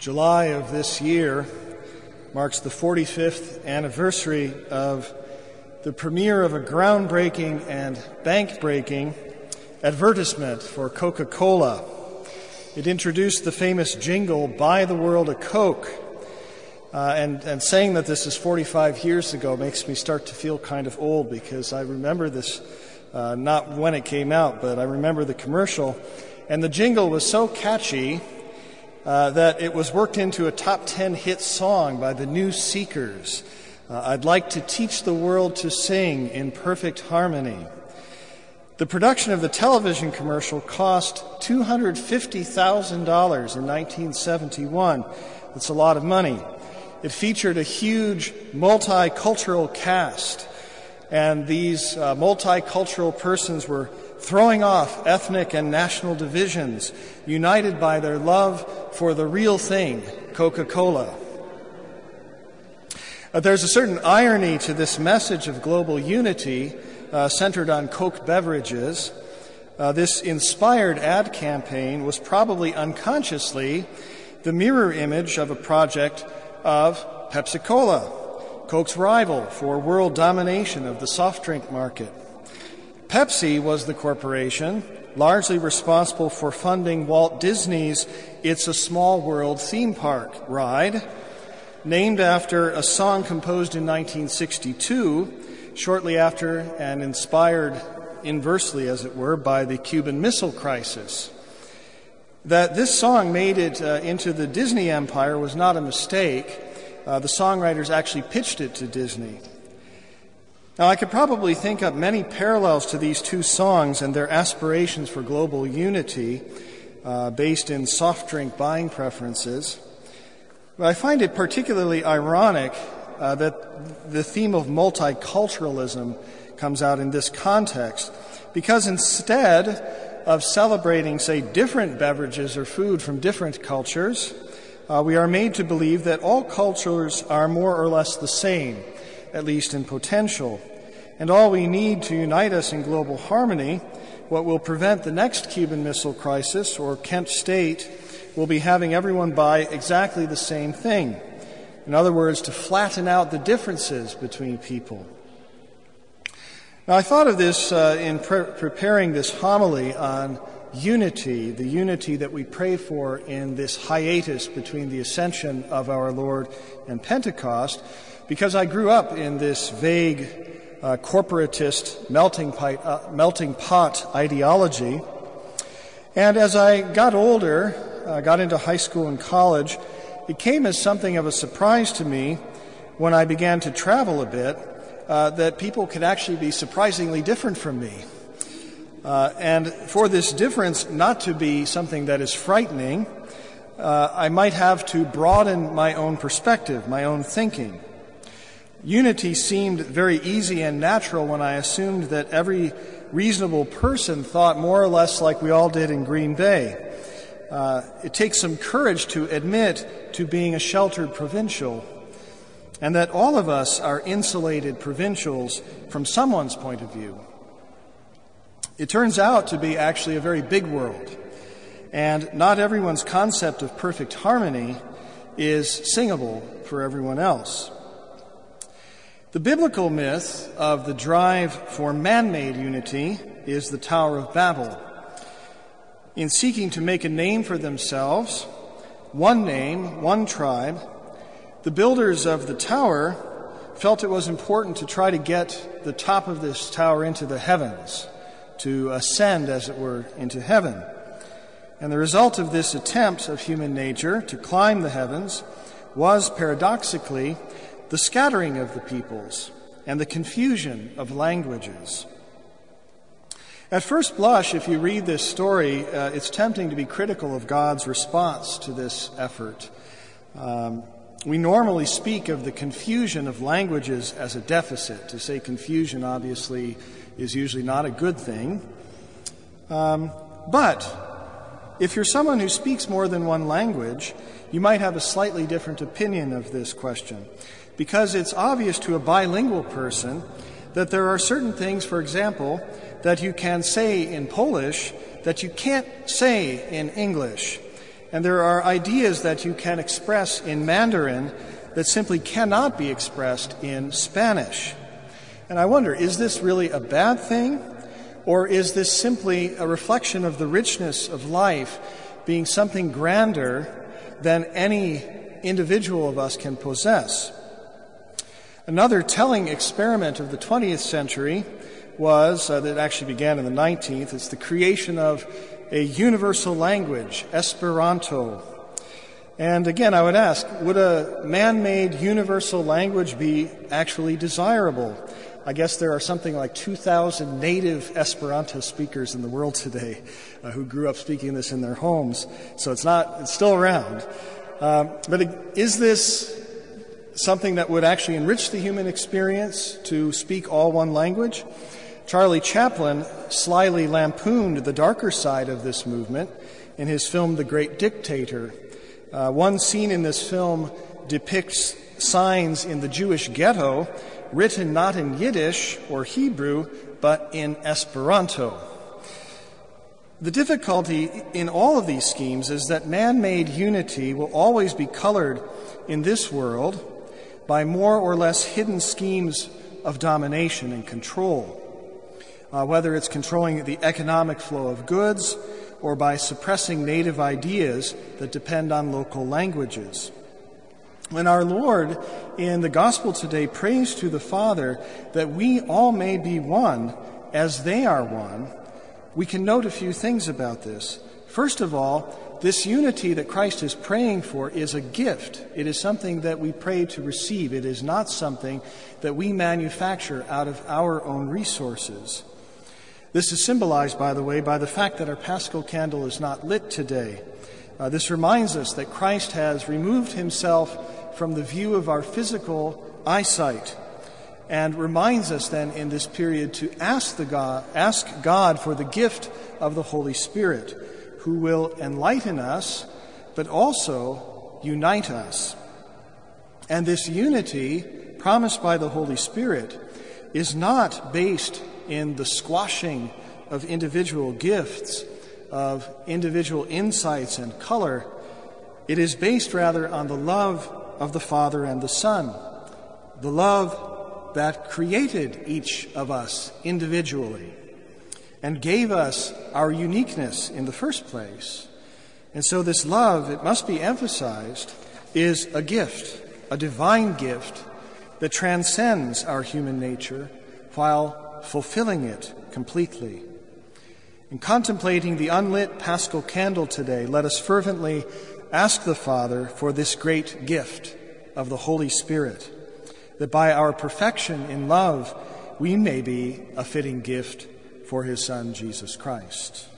July of this year marks the 45th anniversary of the premiere of a groundbreaking and bank breaking advertisement for Coca Cola. It introduced the famous jingle, Buy the World a Coke. Uh, and, and saying that this is 45 years ago makes me start to feel kind of old because I remember this, uh, not when it came out, but I remember the commercial. And the jingle was so catchy uh, that it was worked into a top 10 hit song by the New Seekers. Uh, I'd like to teach the world to sing in perfect harmony. The production of the television commercial cost $250,000 in 1971. That's a lot of money. It featured a huge multicultural cast, and these uh, multicultural persons were throwing off ethnic and national divisions, united by their love for the real thing, Coca Cola. Uh, there's a certain irony to this message of global unity uh, centered on Coke beverages. Uh, this inspired ad campaign was probably unconsciously the mirror image of a project of Pepsi Cola, Coke's rival for world domination of the soft drink market. Pepsi was the corporation largely responsible for funding Walt Disney's It's a Small World theme park ride, named after a song composed in 1962, shortly after and inspired inversely, as it were, by the Cuban Missile Crisis. That this song made it uh, into the Disney empire was not a mistake. Uh, the songwriters actually pitched it to Disney. Now, I could probably think up many parallels to these two songs and their aspirations for global unity uh, based in soft drink buying preferences. But I find it particularly ironic uh, that the theme of multiculturalism comes out in this context, because instead of celebrating, say, different beverages or food from different cultures, uh, we are made to believe that all cultures are more or less the same, at least in potential and all we need to unite us in global harmony, what will prevent the next Cuban Missile Crisis or Kent State, will be having everyone buy exactly the same thing. In other words, to flatten out the differences between people. Now, I thought of this uh, in pre- preparing this homily on unity, the unity that we pray for in this hiatus between the ascension of our Lord and Pentecost, because I grew up in this vague uh, corporatist melting pot, uh, melting pot ideology. And as I got older, uh, got into high school and college, it came as something of a surprise to me when I began to travel a bit uh, that people could actually be surprisingly different from me. Uh, and for this difference not to be something that is frightening, uh, I might have to broaden my own perspective, my own thinking. Unity seemed very easy and natural when I assumed that every reasonable person thought more or less like we all did in Green Bay. Uh, it takes some courage to admit to being a sheltered provincial, and that all of us are insulated provincials from someone's point of view. It turns out to be actually a very big world, and not everyone's concept of perfect harmony is singable for everyone else. The biblical myth of the drive for man made unity is the Tower of Babel. In seeking to make a name for themselves, one name, one tribe, the builders of the tower felt it was important to try to get the top of this tower into the heavens, to ascend, as it were, into heaven. And the result of this attempt of human nature to climb the heavens was paradoxically the scattering of the peoples, and the confusion of languages. At first blush, if you read this story, uh, it's tempting to be critical of God's response to this effort. Um, we normally speak of the confusion of languages as a deficit. To say confusion, obviously, is usually not a good thing. Um, but if you're someone who speaks more than one language, you might have a slightly different opinion of this question because it's obvious to a bilingual person that there are certain things, for example, that you can say in Polish that you can't say in English. And there are ideas that you can express in Mandarin that simply cannot be expressed in Spanish. And I wonder, is this really a bad thing? Or is this simply a reflection of the richness of life being something grander than any individual of us can possess? Another telling experiment of the 20th century was, uh, that actually began in the 19th, it's the creation of a universal language, Esperanto. And again, I would ask, would a man made universal language be actually desirable? I guess there are something like 2,000 native Esperanto speakers in the world today uh, who grew up speaking this in their homes. So it's not, it's still around. Um, but is this something that would actually enrich the human experience to speak all one language? Charlie Chaplin slyly lampooned the darker side of this movement in his film The Great Dictator. Uh, one scene in this film depicts signs in the Jewish ghetto written not in Yiddish or Hebrew, but in Esperanto. The difficulty in all of these schemes is that man made unity will always be colored in this world by more or less hidden schemes of domination and control. Uh, whether it's controlling the economic flow of goods or by suppressing native ideas that depend on local languages. When our Lord in the gospel today prays to the Father that we all may be one as they are one, we can note a few things about this. First of all, this unity that Christ is praying for is a gift. It is something that we pray to receive. It is not something that we manufacture out of our own resources. This is symbolized, by the way, by the fact that our paschal candle is not lit today. Uh, this reminds us that Christ has removed himself from the view of our physical eyesight and reminds us then in this period to ask, the God, ask God for the gift of the Holy Spirit, who will enlighten us, but also unite us. And this unity promised by the Holy Spirit is not based in the squashing of individual gifts, of individual insights and color. It is based rather on the love of the Father and the Son, the love that created each of us individually and gave us our uniqueness in the first place. And so, this love, it must be emphasized, is a gift, a divine gift that transcends our human nature while fulfilling it completely. In contemplating the unlit paschal candle today, let us fervently ask the Father for this great gift of the Holy Spirit that by our perfection in love, we may be a fitting gift for his Son, Jesus Christ.